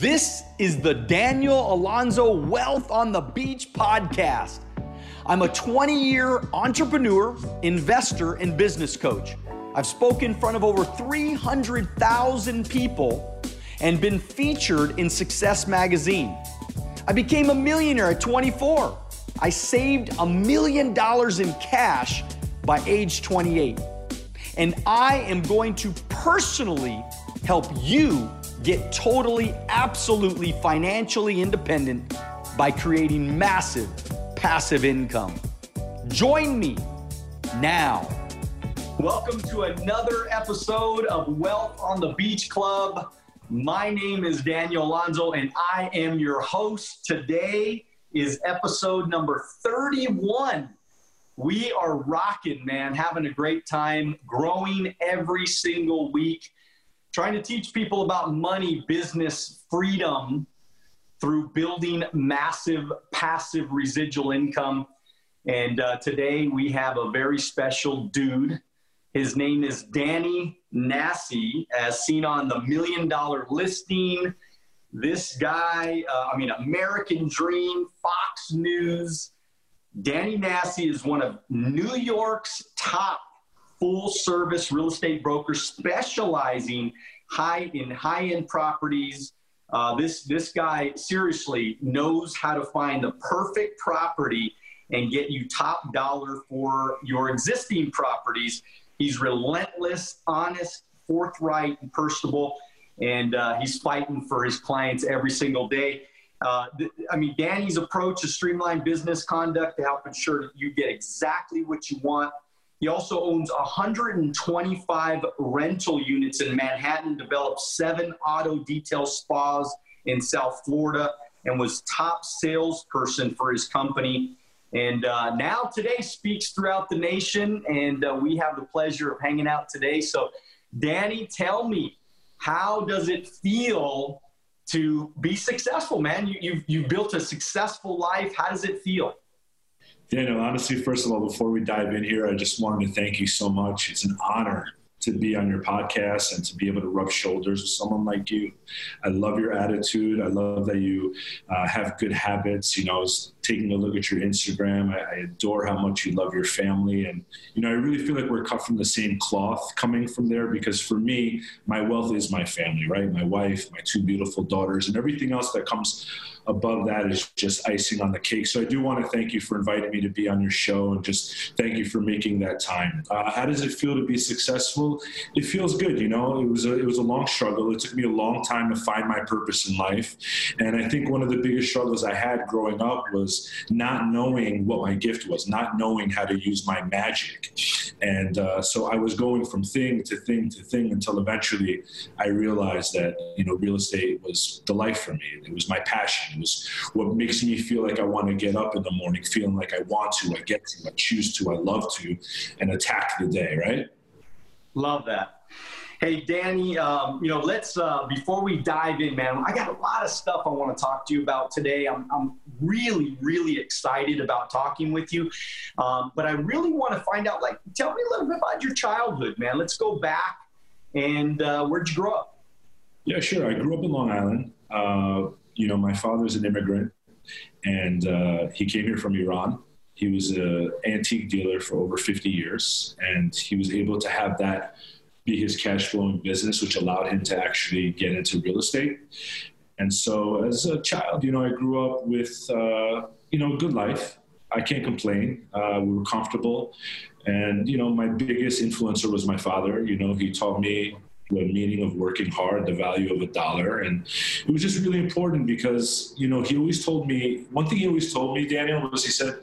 This is the Daniel Alonzo Wealth on the Beach podcast. I'm a 20 year entrepreneur, investor, and business coach. I've spoken in front of over 300,000 people and been featured in Success Magazine. I became a millionaire at 24. I saved a million dollars in cash by age 28. And I am going to personally help you get totally, absolutely financially independent by creating massive passive income. Join me now. Welcome to another episode of Wealth on the Beach Club. My name is Daniel Alonzo, and I am your host. Today is episode number 31. We are rocking, man, having a great time, growing every single week trying to teach people about money, business, freedom through building massive passive residual income. And uh, today we have a very special dude. His name is Danny Nassi, as seen on the Million Dollar Listing. This guy, uh, I mean, American Dream, Fox News. Danny Nassi is one of New York's top full service real estate broker specializing high in high end properties. Uh, this this guy seriously knows how to find the perfect property and get you top dollar for your existing properties. He's relentless, honest, forthright, and personable, and uh, he's fighting for his clients every single day. Uh, th- I mean, Danny's approach is streamline business conduct to help ensure that you get exactly what you want he also owns 125 rental units in Manhattan, developed seven auto detail spas in South Florida, and was top salesperson for his company. And uh, now today speaks throughout the nation, and uh, we have the pleasure of hanging out today. So, Danny, tell me, how does it feel to be successful, man? You, you've, you've built a successful life. How does it feel? Daniel, honestly, first of all, before we dive in here, I just wanted to thank you so much. It's an honor to be on your podcast and to be able to rub shoulders with someone like you. I love your attitude. I love that you uh, have good habits. You know, taking a look at your Instagram. I, I, adore how much you love your family. And, you know, I really feel like we're cut from the same cloth coming from there because for me, my wealth is my family, right? My wife, my two beautiful daughters, and everything else that comes above that is just icing on the cake. So I do want to thank you for inviting me to be on your show and just thank you for making that time. Uh, how does it feel to be successful? It feels good. You know, it was a, it was a long struggle. It took me a long time to find my purpose in life. And I think one of the biggest struggles I had growing up was not knowing what my gift was, not knowing how to use my magic. And uh, so I was going from thing to thing to thing until eventually I realized that, you know, real estate was the life for me. It was my passion It was what makes me feel like I want to get up in the morning, feeling like I want to, I get to, I choose to, I love to, and attack the day, right? Love that. Hey, Danny, um, you know, let's, uh, before we dive in, man, I got a lot of stuff I want to talk to you about today. I'm, I'm really, really excited about talking with you. Um, but I really want to find out, like, tell me a little bit about your childhood, man. Let's go back. And uh, where'd you grow up? Yeah, sure. I grew up in Long Island. Uh, you know, my father's an immigrant, and uh, he came here from Iran. He was an antique dealer for over 50 years, and he was able to have that be his cash flowing business, which allowed him to actually get into real estate. And so, as a child, you know, I grew up with, uh, you know, good life. I can't complain. Uh, we were comfortable. And, you know, my biggest influencer was my father. You know, he taught me the meaning of working hard, the value of a dollar. And it was just really important because, you know, he always told me, one thing he always told me, Daniel, was he said,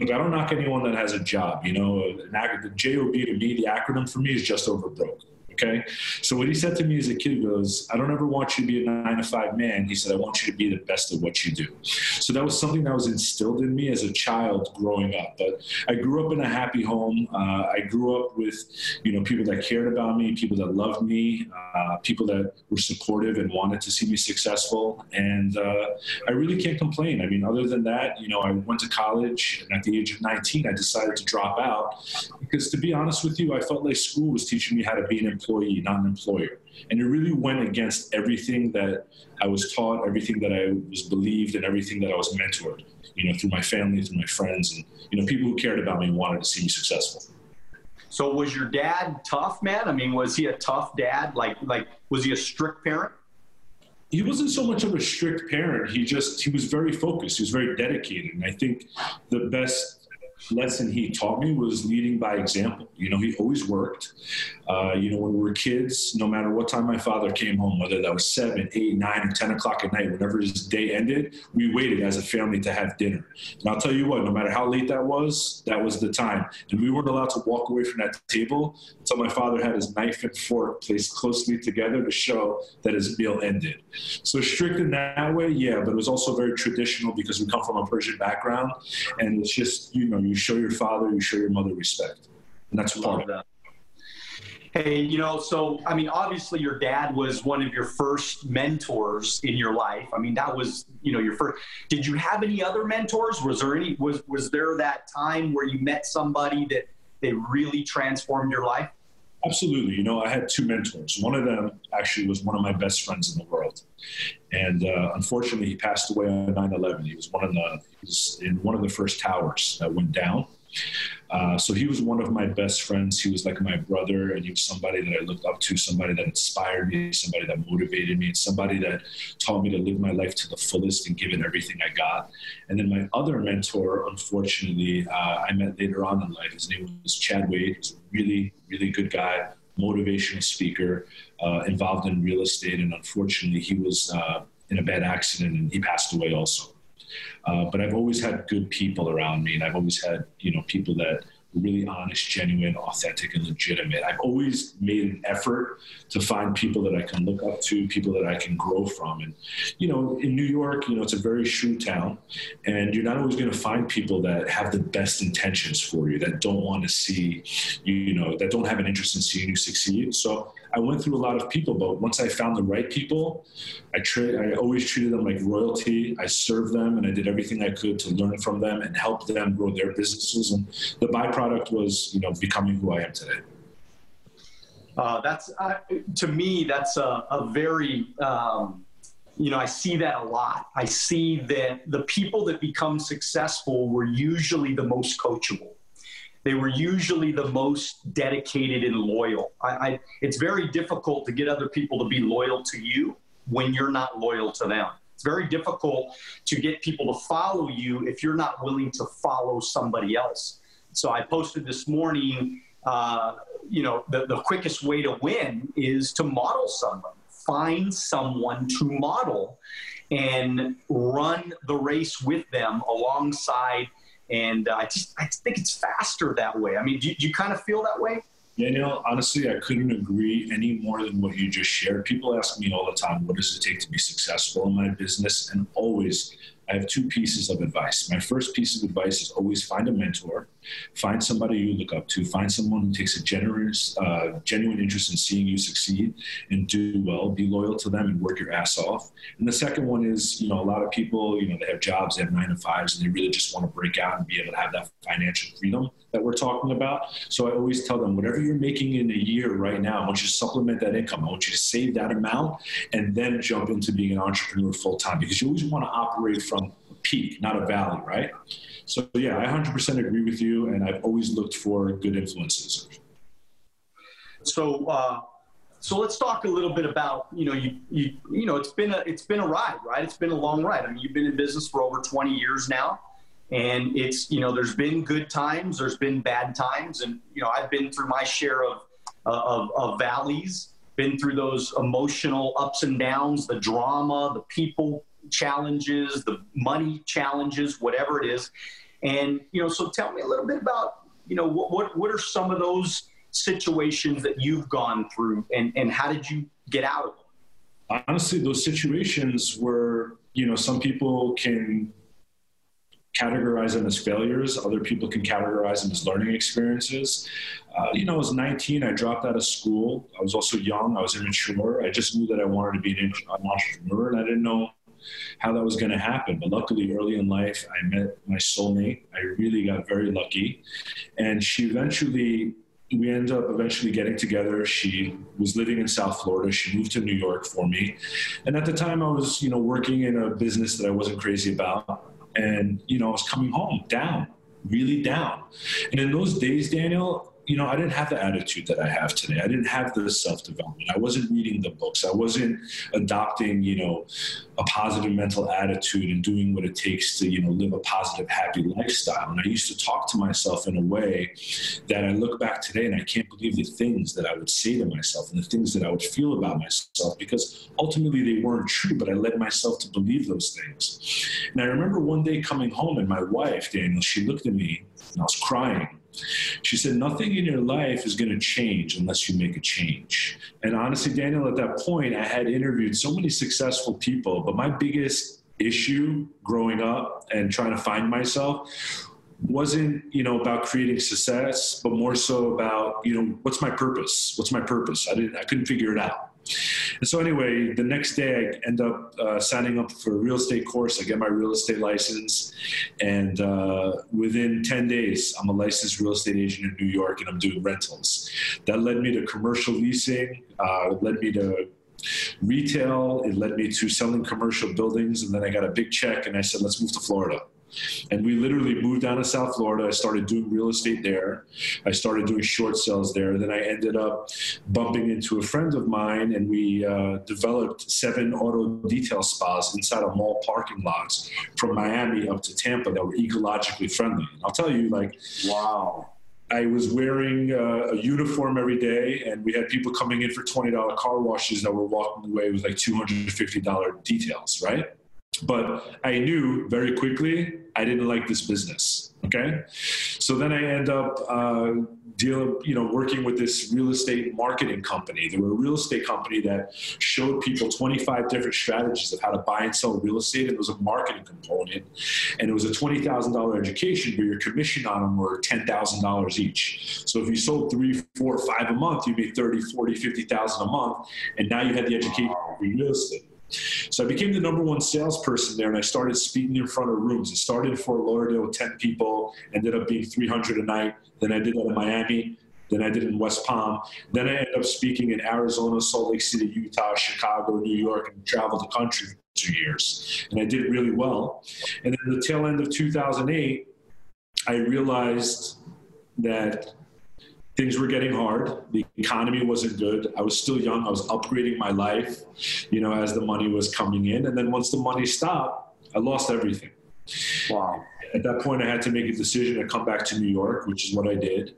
look, I don't knock anyone that has a job. You know, the JOB to me, the acronym for me is just over broke. Okay. So what he said to me as a kid was, I don't ever want you to be a nine to five man. He said, I want you to be the best of what you do. So that was something that was instilled in me as a child growing up. But I grew up in a happy home. Uh, I grew up with, you know, people that cared about me, people that loved me, uh, people that were supportive and wanted to see me successful. And uh, I really can't complain. I mean, other than that, you know, I went to college and at the age of 19, I decided to drop out because to be honest with you, I felt like school was teaching me how to be an employee employee, not an employer. And it really went against everything that I was taught, everything that I was believed, and everything that I was mentored, you know, through my family, through my friends, and, you know, people who cared about me and wanted to see me successful. So was your dad tough, man? I mean, was he a tough dad? Like, like, was he a strict parent? he wasn't so much of a strict parent. He just he was very focused. He was very dedicated, and I think the best lesson he taught me was leading by example. You know, he always worked. Uh, you know, when we were kids, no matter what time my father came home, whether that was seven, eight, nine, or 10 o'clock at night, whenever his day ended, we waited as a family to have dinner. And I'll tell you what, no matter how late that was, that was the time. And we weren't allowed to walk away from that table until my father had his knife and fork placed closely together to show that his meal ended. So strict in that way, yeah, but it was also very traditional because we come from a Persian background. And it's just, you know, you show your father, you show your mother respect. And that's part of that. Hey, you know, so I mean, obviously, your dad was one of your first mentors in your life. I mean, that was, you know, your first. Did you have any other mentors? Was there any? Was was there that time where you met somebody that they really transformed your life? Absolutely. You know, I had two mentors. One of them actually was one of my best friends in the world, and uh, unfortunately, he passed away on 9/11. He was one of the he was in one of the first towers that went down uh, so he was one of my best friends. He was like my brother, and he was somebody that I looked up to, somebody that inspired me, somebody that motivated me, and somebody that taught me to live my life to the fullest and give it everything I got. And then my other mentor, unfortunately, uh, I met later on in life. His name was Chad Wade. He's a really, really good guy, motivational speaker, uh, involved in real estate, and unfortunately, he was uh, in a bad accident and he passed away also. Uh, but I've always had good people around me, and I've always had you know people that were really honest, genuine, authentic, and legitimate. I've always made an effort to find people that I can look up to, people that I can grow from. And you know, in New York, you know, it's a very shrewd town, and you're not always going to find people that have the best intentions for you, that don't want to see you know, that don't have an interest in seeing you succeed. So I went through a lot of people, but once I found the right people, I tra- I always treated them like royalty. I served them, and I did everything I could to learn from them and help them grow their businesses. And the byproduct was, you know, becoming who I am today. Uh, that's uh, to me, that's a, a very um, you know, I see that a lot. I see that the people that become successful were usually the most coachable. They were usually the most dedicated and loyal. I, I, it's very difficult to get other people to be loyal to you when you're not loyal to them. It's very difficult to get people to follow you if you're not willing to follow somebody else. So I posted this morning, uh, you know, the, the quickest way to win is to model someone. Find someone to model and run the race with them alongside and uh, I just I think it's faster that way. I mean, do, do you kind of feel that way? Daniel, honestly, I couldn't agree any more than what you just shared. People ask me all the time, what does it take to be successful in my business? And always, I have two pieces of advice. My first piece of advice is always find a mentor, find somebody you look up to, find someone who takes a generous, uh, genuine interest in seeing you succeed and do well. Be loyal to them and work your ass off. And the second one is, you know, a lot of people, you know, they have jobs, they have nine to fives, and they really just want to break out and be able to have that financial freedom that we're talking about. So I always tell them, whatever you're making in a year right now, I want you to supplement that income. I want you to save that amount and then jump into being an entrepreneur full time because you always want to operate from peak, not a valley, right? So yeah, I 100% agree with you, and I've always looked for good influences. So. Uh so let's talk a little bit about you know you you you know it's been a it's been a ride right it's been a long ride i mean you've been in business for over 20 years now and it's you know there's been good times there's been bad times and you know i've been through my share of uh, of, of valleys been through those emotional ups and downs the drama the people challenges the money challenges whatever it is and you know so tell me a little bit about you know what what, what are some of those situations that you've gone through and and how did you get out of them honestly those situations were you know some people can categorize them as failures. Other people can categorize them as learning experiences. Uh, you know, I was 19. I dropped out of school. I was also young. I was immature. I just knew that I wanted to be an, entrepreneur, and I didn't know how that was going to happen. But luckily, early in life, I met my soulmate. I really got very lucky, and she eventually we ended up eventually getting together. She was living in South Florida. She moved to New York for me. And at the time I was, you know, working in a business that I wasn't crazy about. And, you know, I was coming home down, really down. And in those days, Daniel, you know, I didn't have the attitude that I have today. I didn't have the self development. I wasn't reading the books. I wasn't adopting, you know, a positive mental attitude and doing what it takes to, you know, live a positive, happy lifestyle. And I used to talk to myself in a way that I look back today and I can't believe the things that I would say to myself and the things that I would feel about myself because ultimately they weren't true, but I led myself to believe those things. And I remember one day coming home and my wife, Daniel, she looked at me and I was crying she said, Nothing in your life is going to change unless you make a change. And honestly, Daniel, at that point, I had interviewed so many successful people, but my biggest issue growing up and trying to find myself wasn't you know about creating success but more so about you know what's my purpose? What's my purpose? I didn't i couldn't figure it out and so anyway, the next day I end up uh, signing up for a real estate course. I get my real estate license, and uh, within 10 days, I'm a licensed real estate agent in New York, and I'm doing rentals. That led me to commercial leasing. Uh, led me to retail. It led me to selling commercial buildings, and then I got a big check, and I said, "Let's move to Florida." And we literally moved down to South Florida. I started doing real estate there. I started doing short sales there. Then I ended up bumping into a friend of mine, and we uh, developed seven auto detail spas inside of mall parking lots from Miami up to Tampa that were ecologically friendly. And I'll tell you, like, wow. I was wearing uh, a uniform every day, and we had people coming in for twenty dollar car washes that were walking away with like two hundred and fifty dollar details, right? But I knew very quickly I didn't like this business. Okay, so then I end up uh, dealing, you know, working with this real estate marketing company. They were a real estate company that showed people 25 different strategies of how to buy and sell real estate. And it was a marketing component, and it was a $20,000 education where your commission on them were $10,000 each. So if you sold three, four, five a month, you made 30, 40, 50,000 a month, and now you had the education of real estate. So I became the number one salesperson there, and I started speaking in front of rooms. It started in Fort Lauderdale with 10 people, ended up being 300 a night. Then I did that in Miami. Then I did in West Palm. Then I ended up speaking in Arizona, Salt Lake City, Utah, Chicago, New York, and traveled the country for two years. And I did really well. And then the tail end of 2008, I realized that things were getting hard. The economy wasn't good. I was still young. I was upgrading my life, you know, as the money was coming in. And then once the money stopped, I lost everything. Wow. At that point, I had to make a decision to come back to New York, which is what I did.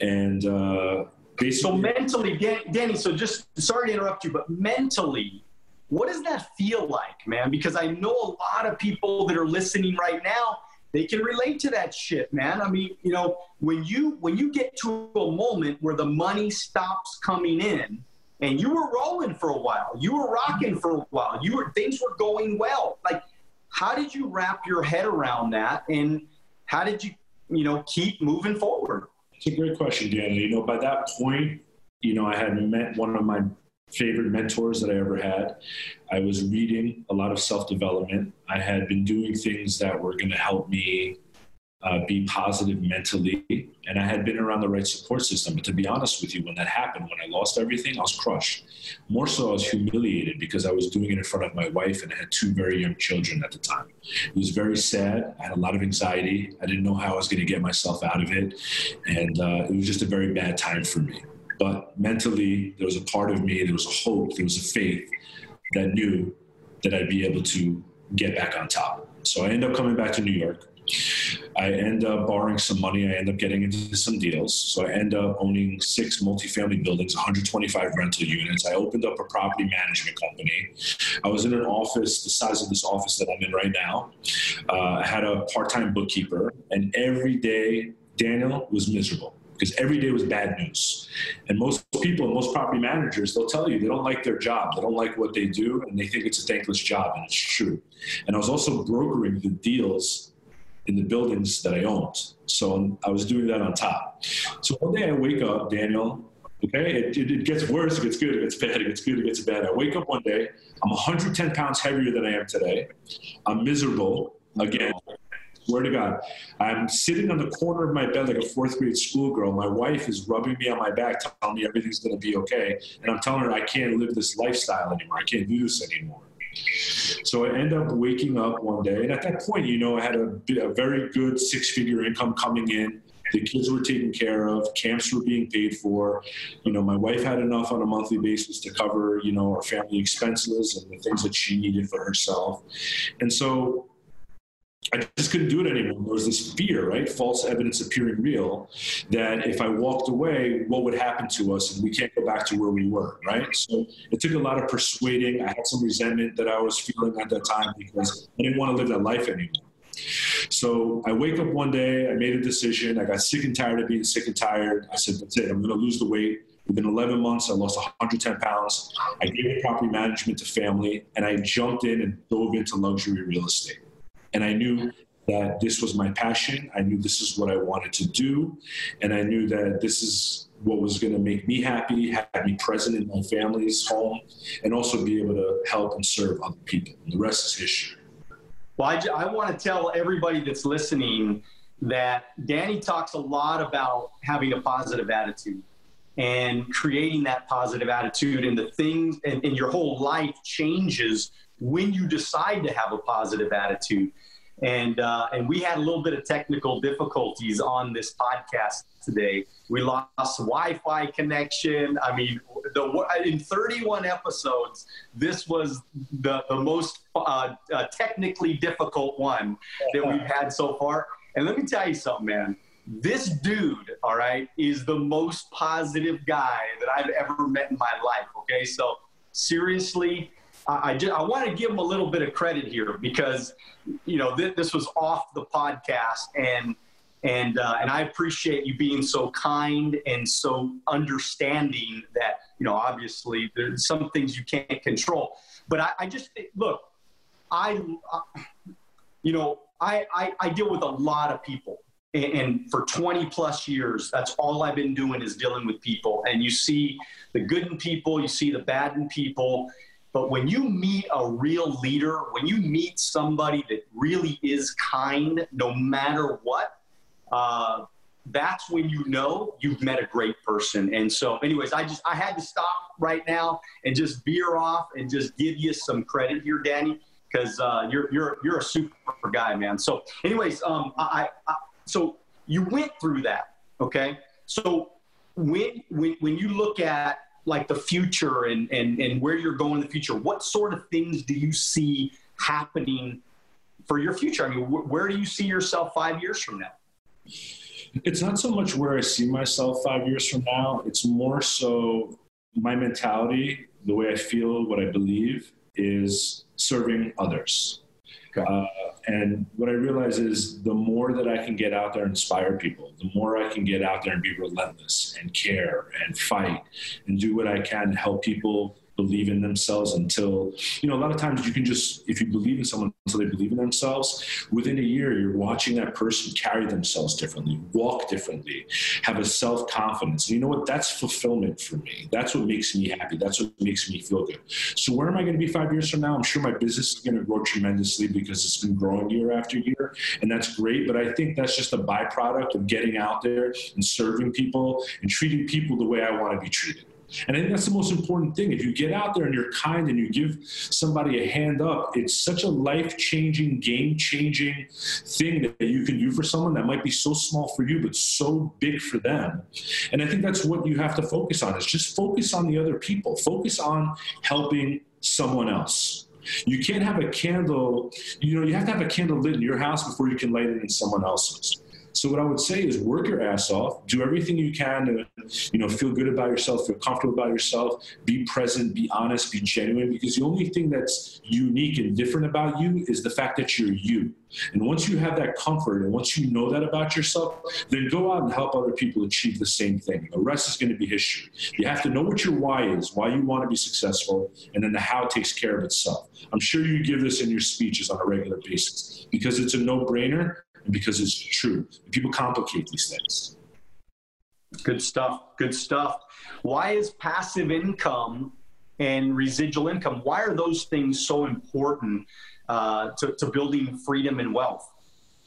And uh, basically. So mentally, Danny, so just sorry to interrupt you, but mentally, what does that feel like, man? Because I know a lot of people that are listening right now they can relate to that shit, man. I mean, you know, when you when you get to a moment where the money stops coming in, and you were rolling for a while, you were rocking for a while, you were things were going well. Like, how did you wrap your head around that, and how did you, you know, keep moving forward? It's a great question, Daniel. You know, by that point, you know, I had met one of my favorite mentors that I ever had. I was reading a lot of self development. I had been doing things that were going to help me uh, be positive mentally, and I had been around the right support system. But to be honest with you, when that happened, when I lost everything, I was crushed. More so, I was humiliated because I was doing it in front of my wife, and I had two very young children at the time. It was very sad. I had a lot of anxiety. I didn't know how I was going to get myself out of it, and uh, it was just a very bad time for me. But mentally, there was a part of me, there was a hope, there was a faith that knew that I'd be able to get back on top. So I end up coming back to New York. I end up borrowing some money. I end up getting into some deals. So I end up owning six multifamily buildings, 125 rental units. I opened up a property management company. I was in an office the size of this office that I'm in right now. Uh, I had a part time bookkeeper, and every day, Daniel was miserable because every day was bad news. And most people most property managers, they'll tell you they don't like their job, they don't like what they do, and they think it's a thankless job, and it's true. And I was also brokering the deals in the buildings that I owned. So I was doing that on top. So one day I wake up, Daniel, okay, it, it, it gets worse, it gets good, it gets bad, it gets good, it gets bad. I wake up one day, I'm 110 pounds heavier than I am today. I'm miserable again swear to God, I'm sitting on the corner of my bed like a fourth grade schoolgirl. My wife is rubbing me on my back, telling me everything's going to be okay. And I'm telling her I can't live this lifestyle anymore. I can't do this anymore. So I end up waking up one day, and at that point, you know, I had a, a very good six-figure income coming in. The kids were taken care of. Camps were being paid for. You know, my wife had enough on a monthly basis to cover, you know, our family expenses and the things that she needed for herself. And so I just couldn't do it anymore. There was this fear, right? False evidence appearing real that if I walked away, what would happen to us? And we can't go back to where we were, right? So it took a lot of persuading. I had some resentment that I was feeling at that time because I didn't want to live that life anymore. So I wake up one day, I made a decision. I got sick and tired of being sick and tired. I said, that's it, I'm going to lose the weight. Within 11 months, I lost 110 pounds. I gave property management to family, and I jumped in and dove into luxury real estate. And I knew that this was my passion. I knew this is what I wanted to do. And I knew that this is what was going to make me happy, have me present in my family's home, and also be able to help and serve other people. And the rest is history. Well, I, I want to tell everybody that's listening that Danny talks a lot about having a positive attitude and creating that positive attitude and the things and, and your whole life changes when you decide to have a positive attitude. And, uh, and we had a little bit of technical difficulties on this podcast today. We lost Wi-Fi connection. I mean, the, in 31 episodes, this was the, the most uh, uh, technically difficult one that we've had so far. And let me tell you something, man. This dude, all right, is the most positive guy that I've ever met in my life. Okay, so seriously, I, just, I want to give him a little bit of credit here because, you know, th- this was off the podcast and and uh, and I appreciate you being so kind and so understanding that you know obviously there's some things you can't control, but I, I just look, I, uh, you know, I, I I deal with a lot of people. And for 20 plus years that's all i've been doing is dealing with people. And you see the good in people you see the bad in people but when you meet a real leader, when you meet somebody that really is kind, no matter what, uh, that's when you know you've met a great person. And so, anyways, I just I had to stop right now and just veer off and just give you some credit here, Danny, because uh, you're you're you're a super guy, man. So, anyways, um, I, I so you went through that, okay? So when when when you look at like the future and, and, and where you're going in the future, what sort of things do you see happening for your future? I mean, wh- where do you see yourself five years from now? It's not so much where I see myself five years from now. It's more so my mentality, the way I feel, what I believe is serving others. Okay. Uh, and what I realize is the more that I can get out there and inspire people, the more I can get out there and be relentless and care and fight and do what I can to help people believe in themselves until you know a lot of times you can just if you believe in someone until they believe in themselves within a year you're watching that person carry themselves differently walk differently have a self-confidence. You know what? That's fulfillment for me. That's what makes me happy. That's what makes me feel good. So where am i going to be five years from now? I'm sure my business is going to grow tremendously because it's been growing year after year and that's great but i think that's just a byproduct of getting out there and serving people and treating people the way i want to be treated and I think that's the most important thing. If you get out there and you're kind and you give somebody a hand up, it's such a life changing, game changing thing that you can do for someone that might be so small for you, but so big for them. And I think that's what you have to focus on is just focus on the other people, focus on helping someone else. You can't have a candle, you know, you have to have a candle lit in your house before you can light it in someone else's. So what I would say is work your ass off, do everything you can to, you know, feel good about yourself, feel comfortable about yourself, be present, be honest, be genuine, because the only thing that's unique and different about you is the fact that you're you. And once you have that comfort and once you know that about yourself, then go out and help other people achieve the same thing. The rest is going to be history. You have to know what your why is, why you want to be successful, and then the how takes care of itself. I'm sure you give this in your speeches on a regular basis because it's a no brainer because it's true. People complicate these things. Good stuff. Good stuff. Why is passive income and residual income? Why are those things so important uh, to, to building freedom and wealth?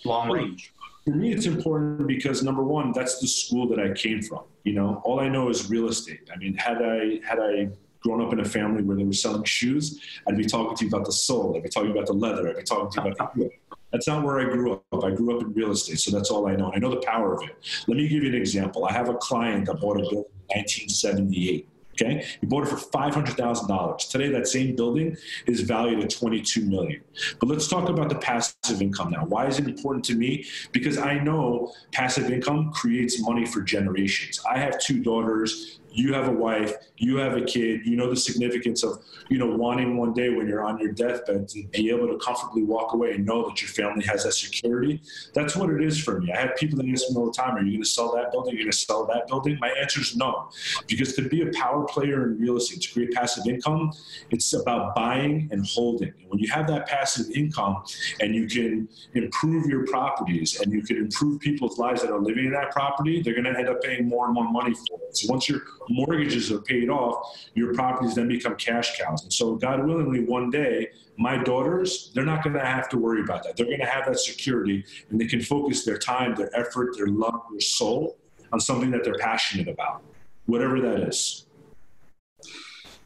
long range? For me, it's important because number one, that's the school that I came from. You know, all I know is real estate. I mean, had I had I grown up in a family where they were selling shoes, I'd be talking to you about the sole. I'd be talking about the leather. I'd be talking to you about the That's not where I grew up. I grew up in real estate, so that's all I know. I know the power of it. Let me give you an example. I have a client that bought a building in 1978. Okay, he bought it for five hundred thousand dollars. Today, that same building is valued at twenty-two million. But let's talk about the passive income now. Why is it important to me? Because I know passive income creates money for generations. I have two daughters you have a wife, you have a kid, you know the significance of, you know, wanting one day when you're on your deathbed to be able to comfortably walk away and know that your family has that security. That's what it is for me. I have people that ask me all the time, are you going to sell that building? Are you going to sell that building? My answer is no. Because to be a power player in real estate, to create passive income, it's about buying and holding. And when you have that passive income and you can improve your properties and you can improve people's lives that are living in that property, they're going to end up paying more and more money for it. So once you're mortgages are paid off, your properties then become cash cows. And so, God willingly, one day, my daughters, they're not going to have to worry about that. They're going to have that security and they can focus their time, their effort, their love, their soul on something that they're passionate about, whatever that is.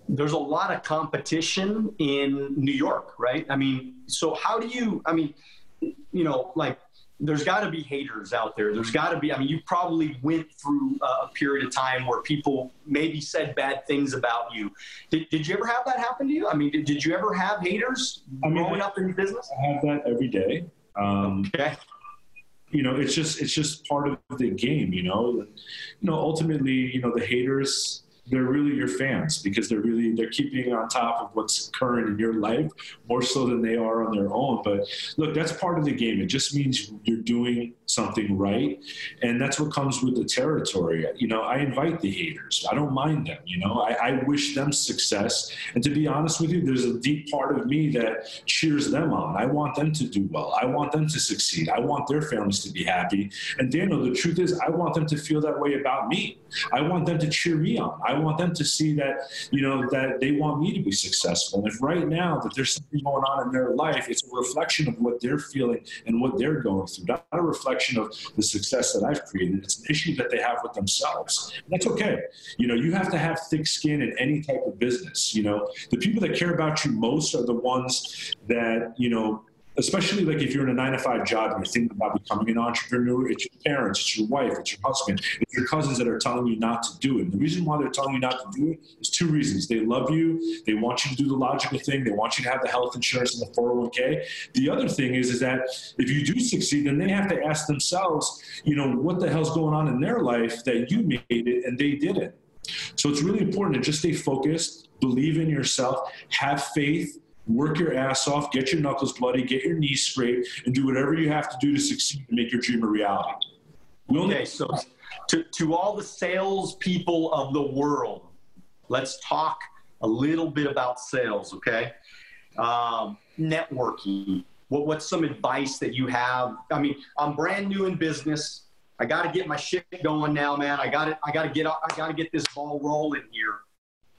There's a lot of competition in New York, right? I mean, so how do you, I mean, you know, like there's got to be haters out there. There's got to be. I mean, you probably went through a period of time where people maybe said bad things about you. Did, did you ever have that happen to you? I mean, did, did you ever have haters I mean, growing up in business? I have that every day. Um, okay. You know, it's just it's just part of the game. You know, you know. Ultimately, you know, the haters they're really your fans because they're really they're keeping on top of what's current in your life more so than they are on their own. But look that's part of the game. It just means you're doing something right. And that's what comes with the territory. You know i invite the haters. I don't mind them you know. I, I wish them success. And to be honest with you there's a deep part of me that cheers them on. I want them to do well. I want them to succeed. I want their families to be happy. And daniel the truth is i want them to feel that way about me. I want them to cheer me on. I want them to see that, you know, that they want me to be successful. And if right now that there's something going on in their life, it's a reflection of what they're feeling and what they're going through, not a reflection of the success that I've created. It's an issue that they have with themselves. And that's okay. You know, you have to have thick skin in any type of business. You know, the people that care about you most are the ones that, you know, especially like if you're in a nine to five job and you're thinking about becoming an entrepreneur, it's your parents, it's your wife, it's your husband, it's your cousins that are telling you not to do it. And the reason why they're telling you not to do it is two reasons. They love you, they want you to do the logical thing, they want you to have the health insurance and the 401k. The other thing is, is that if you do succeed, then they have to ask themselves, you know, what the hell's going on in their life that you made it and they didn't. So it's really important to just stay focused, believe in yourself, have faith, work your ass off, get your knuckles bloody, get your knees scraped, and do whatever you have to do to succeed and make your dream a reality. We only- okay, so to, to all the salespeople of the world, let's talk a little bit about sales, okay? Um, networking. What, what's some advice that you have? I mean, I'm brand new in business. I got to get my shit going now, man. I got to I got to get I got to get this ball rolling here.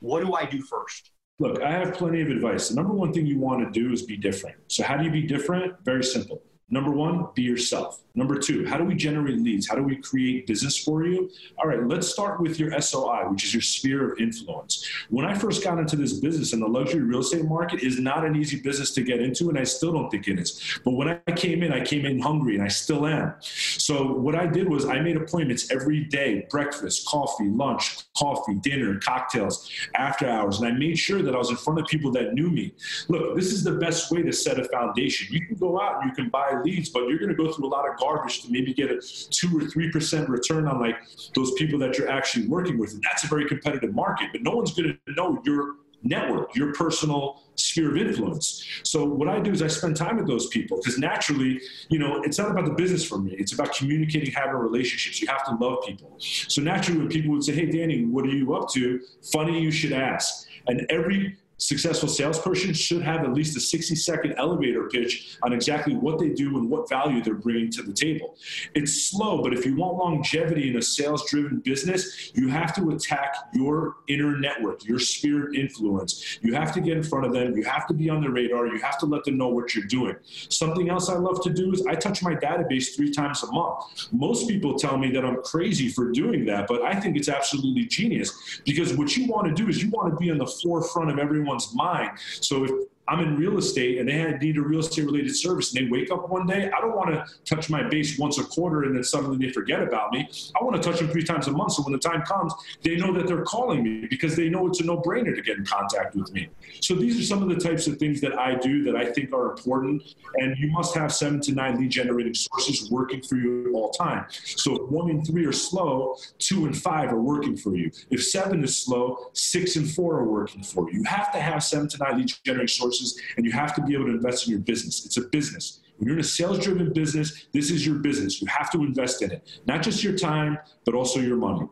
What do I do first? Look, I have plenty of advice. The number one thing you want to do is be different. So, how do you be different? Very simple. Number one, be yourself. Number two, how do we generate leads? How do we create business for you? All right, let's start with your SOI, which is your sphere of influence. When I first got into this business and the luxury real estate market is not an easy business to get into, and I still don't think it is. But when I came in, I came in hungry and I still am. So what I did was I made appointments every day breakfast, coffee, lunch, coffee, dinner, cocktails, after hours. And I made sure that I was in front of people that knew me. Look, this is the best way to set a foundation. You can go out and you can buy leads, but you're going to go through a lot of garbage to maybe get a two or three percent return on like those people that you're actually working with. And that's a very competitive market, but no one's going to know your network, your personal sphere of influence. So what I do is I spend time with those people because naturally, you know, it's not about the business for me. It's about communicating, having relationships. You have to love people. So naturally, when people would say, "Hey, Danny, what are you up to?" Funny, you should ask. And every successful salesperson should have at least a 60 second elevator pitch on exactly what they do and what value they're bringing to the table. It's slow, but if you want longevity in a sales driven business, you have to attack your inner network, your sphere influence. You have to get in front of them. You have to be on the radar. You have to let them know what you're doing. Something else I love to do is I touch my database three times a month. Most people tell me that I'm crazy for doing that, but I think it's absolutely genius because what you want to do is you want to be on the forefront of everyone everyone's mind. So if I'm in real estate and they need a real estate related service and they wake up one day, I don't want to touch my base once a quarter and then suddenly they forget about me. I want to touch them three times a month. So when the time comes, they know that they're calling me because they know it's a no brainer to get in contact with me. So these are some of the types of things that I do that I think are important. And you must have seven to nine lead generating sources working for you at all time. So if one and three are slow, two and five are working for you. If seven is slow, six and four are working for you. You have to have seven to nine lead generating sources resources, and you have to be able to invest in your business. It's a business. When you're in a sales driven business, this is your business. You have to invest in it, not just your time, but also your money.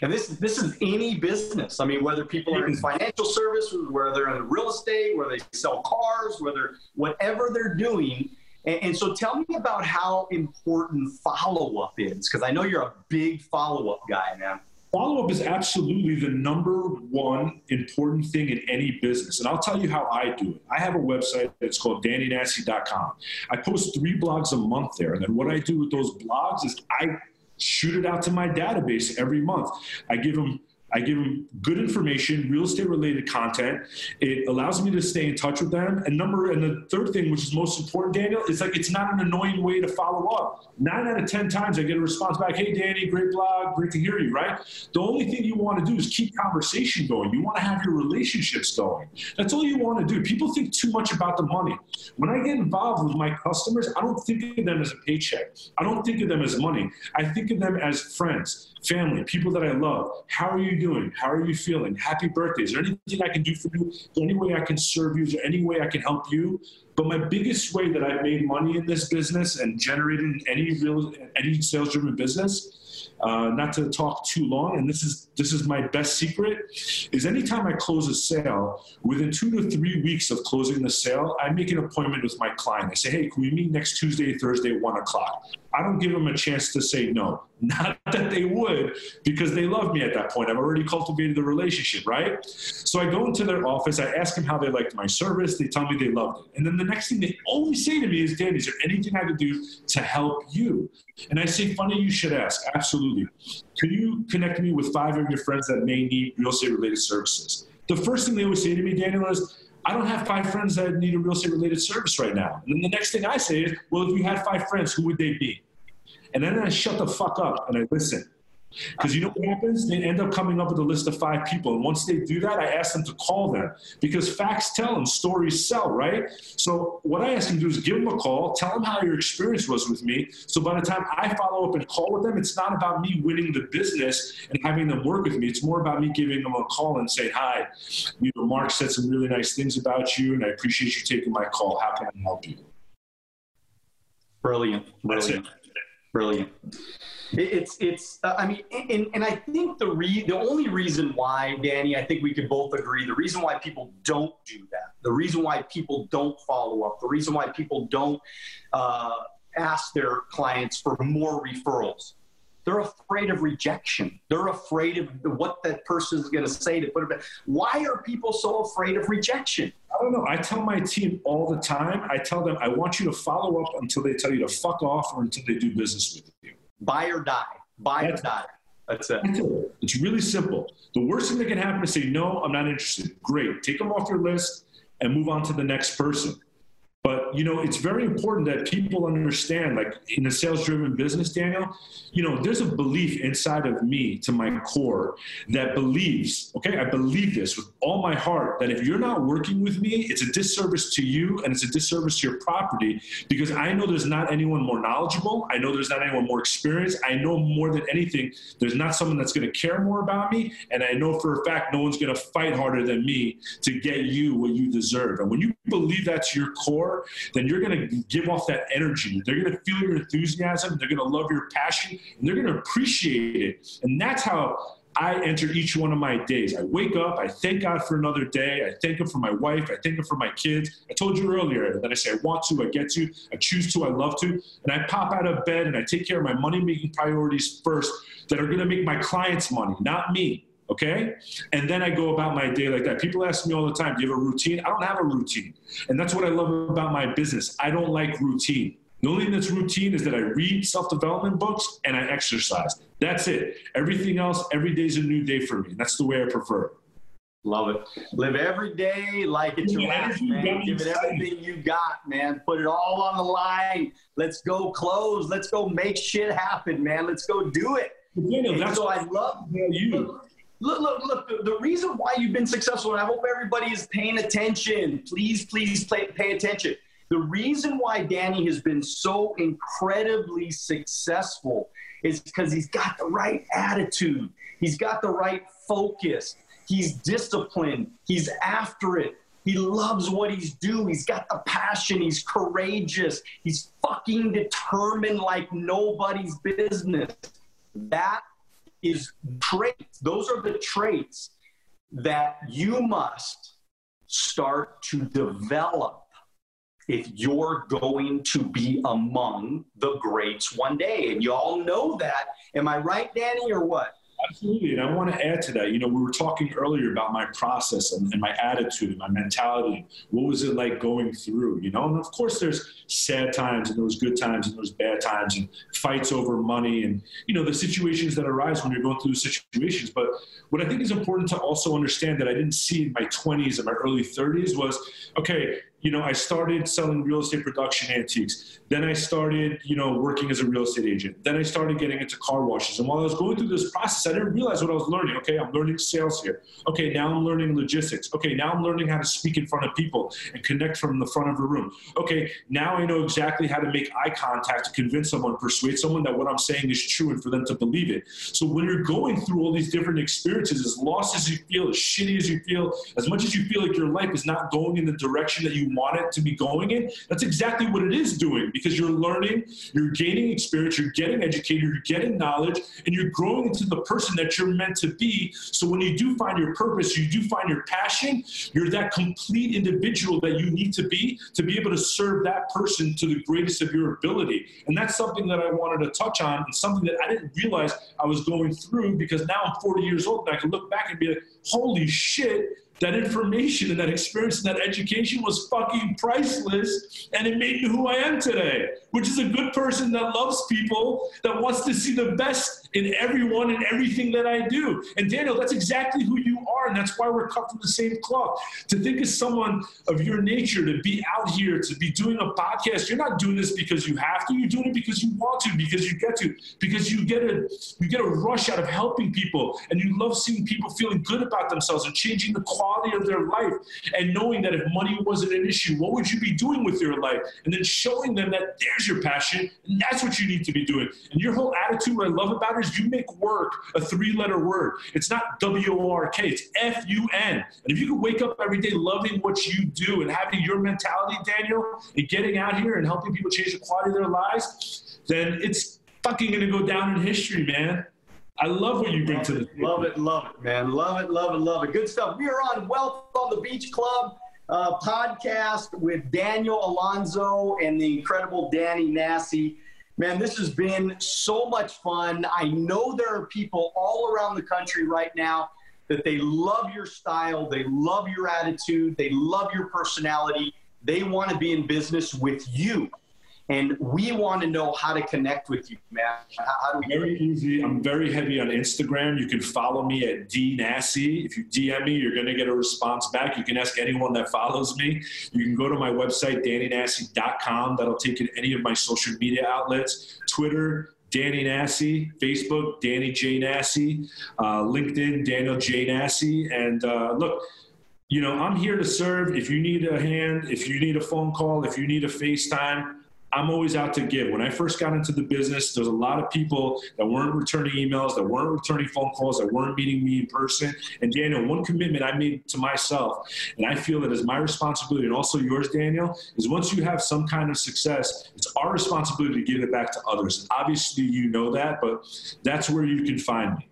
And this this is any business. I mean, whether people are in financial services, whether they're in real estate, whether they sell cars, whether whatever they're doing. And, and so, tell me about how important follow up is, because I know you're a big follow up guy, man. Follow up is absolutely the number one important thing in any business. And I'll tell you how I do it. I have a website that's called DannyNassi.com. I post three blogs a month there. And then what I do with those blogs is I shoot it out to my database every month. I give them I give them good information, real estate related content. It allows me to stay in touch with them. And number, and the third thing, which is most important, Daniel, is like it's not an annoying way to follow up. Nine out of 10 times I get a response back, hey, Danny, great blog, great to hear you, right? The only thing you want to do is keep conversation going. You want to have your relationships going. That's all you want to do. People think too much about the money. When I get involved with my customers, I don't think of them as a paycheck. I don't think of them as money. I think of them as friends family, people that I love. How are you doing? How are you feeling? Happy birthday. Is there anything I can do for you? Is there any way I can serve you? Is there any way I can help you? But my biggest way that I've made money in this business and generated any real any sales driven business uh, not to talk too long, and this is this is my best secret, is anytime I close a sale, within two to three weeks of closing the sale, I make an appointment with my client. I say, hey, can we meet next Tuesday, Thursday, one o'clock? I don't give them a chance to say no. Not that they would, because they love me at that point. I've already cultivated the relationship, right? So I go into their office, I ask them how they liked my service, they tell me they loved it. And then the next thing they always say to me is, Dan, is there anything I could do to help you? And I say, funny you should ask. Absolutely. Can you connect me with five of your friends that may need real estate related services? The first thing they always say to me, Daniel, is, I don't have five friends that need a real estate related service right now. And then the next thing I say is, well, if you had five friends, who would they be? And then I shut the fuck up and I listen. Because you know what happens? They end up coming up with a list of five people. And once they do that, I ask them to call them because facts tell and stories sell, right? So what I ask them to do is give them a call, tell them how your experience was with me. So by the time I follow up and call with them, it's not about me winning the business and having them work with me. It's more about me giving them a call and saying, hi, you know, Mark said some really nice things about you and I appreciate you taking my call. How can I help you? Brilliant. Brilliant brilliant. It's it's. Uh, I mean, and, and I think the re the only reason why Danny, I think we could both agree, the reason why people don't do that, the reason why people don't follow up, the reason why people don't uh, ask their clients for more referrals they're afraid of rejection. They're afraid of what that person is going to say to put it back. Why are people so afraid of rejection? I don't know. I tell my team all the time, I tell them, I want you to follow up until they tell you to fuck off or until they do business with you. Buy or die. Buy That's, or die. That's it. It's really simple. The worst thing that can happen is say, no, I'm not interested. Great. Take them off your list and move on to the next person. But you know, it's very important that people understand, like in a sales-driven business, Daniel, you know, there's a belief inside of me to my core that believes, okay, I believe this with all my heart that if you're not working with me, it's a disservice to you and it's a disservice to your property because I know there's not anyone more knowledgeable. I know there's not anyone more experienced. I know more than anything, there's not someone that's going to care more about me. And I know for a fact, no one's going to fight harder than me to get you what you deserve. And when you believe that's your core, then you're going to give off that energy. They're going to feel your enthusiasm. They're going to love your passion, and they're going to appreciate it. And that's how I enter each one of my days. I wake up, I thank God for another day. I thank Him for my wife. I thank Him for my kids. I told you earlier that I say I want to, I get to, I choose to, I love to. And I pop out of bed and I take care of my money making priorities first that are going to make my clients money, not me. Okay. And then I go about my day like that. People ask me all the time, do you have a routine? I don't have a routine. And that's what I love about my business. I don't like routine. The only thing that's routine is that I read self development books and I exercise. That's it. Everything else, every day is a new day for me. That's the way I prefer. Love it. Live every day like it's your last, man. Give it everything you got, man. Put it all on the line. Let's go close. Let's go make shit happen, man. Let's go do it. Daniel, that's so I love you. Look, look, look, the, the, reason why you've been successful, and I hope everybody is paying attention. Please, please pay, pay attention. The reason why Danny has been so incredibly successful is because he's got the right attitude, he's got the right focus, he's disciplined, he's after it. He loves what he's doing. He's got the passion. He's courageous. He's fucking determined like nobody's business. That is traits. Those are the traits that you must start to develop if you're going to be among the greats one day. And you all know that. Am I right, Danny, or what? Absolutely. And I want to add to that. You know, we were talking earlier about my process and, and, my attitude and my mentality. What was it like going through, you know? And of course, there's sad times and those good times and those bad times and fights over money and, you know, the situations that arise when you're going through situations. But what I think is important to also understand that I didn't see in my 20s and my early 30s was okay, you know, I started selling real estate production antiques. Then I started, you know, working as a real estate agent. Then I started getting into car washes. And while I was going through this process, I didn't realize what I was learning. Okay, I'm learning sales here. Okay, now I'm learning logistics. Okay, now I'm learning how to speak in front of people and connect from the front of a room. Okay, now I know exactly how to make eye contact to convince someone, persuade someone that what I'm saying is true and for them to believe it. So when you're going through all these different experiences, as lost as you feel, as shitty as you feel, as much as you feel like your life is not going in the direction that you want it to be going in, that's exactly what it is doing because you're learning, you're gaining experience, you're getting educated, you're getting knowledge, and you're growing into the person that you're meant to be. So when you do find your purpose, you do find your passion, you're that complete individual that you need to be to be able to serve that person to the greatest of your ability. And that's something that I wanted to touch on and something that I didn't realize I was going through because now I'm 40 years old and I can look back and be like, holy shit, that information and that experience and that education was fucking priceless and it made me who I am today, which is a good person that loves people, that wants to see the best in everyone and everything that I do. And Daniel, that's exactly who you are, and that's why we're cut from the same cloth. To think of someone of your nature to be out here, to be doing a podcast, you're not doing this because you have to, you're doing it because you want to, because you get to, because you get a you get a rush out of helping people and you love seeing people feeling good about themselves and changing the quality of their life and knowing that if money wasn't an issue, what would you be doing with your life? And then showing them that there's your passion and that's what you need to be doing. And your whole attitude, what I love about it is you make work a three letter word. It's not W O R K, it's F U N. And if you can wake up every day loving what you do and having your mentality, Daniel, and getting out here and helping people change the quality of their lives, then it's fucking gonna go down in history, man. I love what you bring love to the Love it, love it, man. Love it, love it, love it. Good stuff. We are on Wealth on the Beach Club uh, podcast with Daniel Alonzo and the incredible Danny Nassi. Man, this has been so much fun. I know there are people all around the country right now that they love your style, they love your attitude, they love your personality. They want to be in business with you. And we want to know how to connect with you, man. How, do we very easy. I'm very heavy on Instagram. You can follow me at D. If you DM me, you're going to get a response back. You can ask anyone that follows me. You can go to my website, DannyNassi.com. That'll take you to any of my social media outlets Twitter, Danny Nassi, Facebook, Danny J. Nassi, uh, LinkedIn, Daniel J. Nassi. And uh, look, you know, I'm here to serve. If you need a hand, if you need a phone call, if you need a FaceTime, I'm always out to give. When I first got into the business, there's a lot of people that weren't returning emails, that weren't returning phone calls, that weren't meeting me in person. And Daniel, one commitment I made to myself, and I feel that is my responsibility and also yours, Daniel, is once you have some kind of success, it's our responsibility to give it back to others. Obviously, you know that, but that's where you can find me.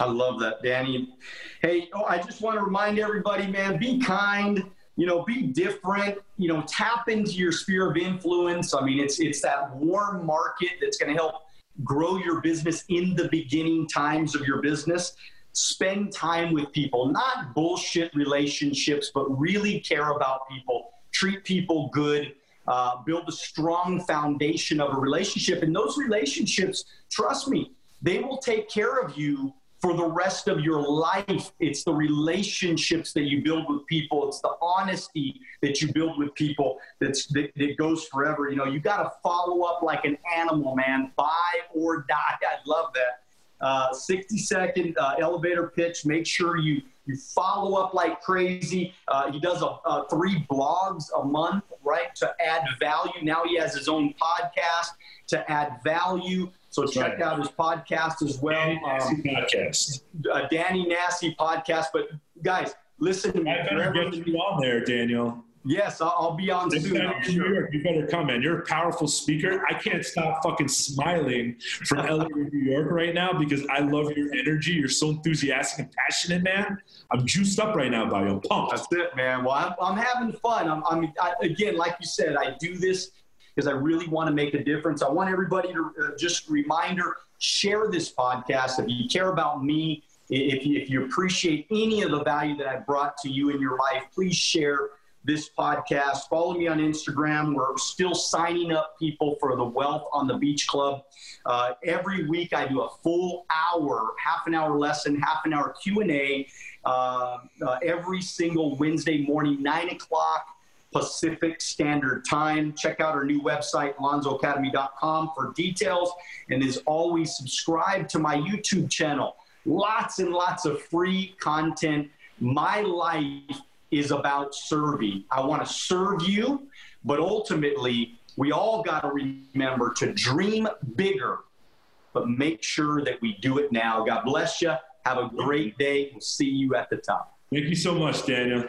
I love that, Danny. Hey, oh, I just want to remind everybody, man, be kind. You know, be different. You know, tap into your sphere of influence. I mean, it's it's that warm market that's going to help grow your business in the beginning times of your business. Spend time with people, not bullshit relationships, but really care about people. Treat people good. Uh, build a strong foundation of a relationship, and those relationships, trust me, they will take care of you for the rest of your life. It's the relationships that you build with people. It's the honesty that you build with people that's, that, that goes forever. You know, you got to follow up like an animal, man. Buy or die. I love that. Uh, 60 second uh, elevator pitch. Make sure you you follow up like crazy. Uh, he does a, a, three blogs a month, right, to add value. Now he has his own podcast to add value. So check right. out his podcast as well. Danny um, podcast. Uh, Danny Nassi podcast. But guys, listen to me. I better get you on there, Daniel. Yes, I'll, I'll be on soon. Sure. York, you better come, man. You're a powerful speaker. I can't stop fucking smiling from LA to New York right now because I love your energy. You're so enthusiastic and passionate, man. I'm juiced up right now by you. I'm pumped. That's it, man. Well, I'm, I'm having fun. I'm, I'm I, again, like you said, I do this because I really want to make a difference. I want everybody to uh, just reminder share this podcast. If you care about me, if you, if you appreciate any of the value that I brought to you in your life, please share this podcast. Follow me on Instagram. We're still signing up people for the Wealth on the Beach Club. Uh, every week I do a full hour, half an hour lesson, half an hour Q and A. Uh, uh, every single Wednesday morning, nine o'clock Pacific Standard Time. Check out our new website, alonzoacademy.com, for details. And as always, subscribe to my YouTube channel. Lots and lots of free content. My life is about serving. I want to serve you, but ultimately, we all got to remember to dream bigger, but make sure that we do it now. God bless you. Have a great day. We'll see you at the top. Thank you so much, Daniel.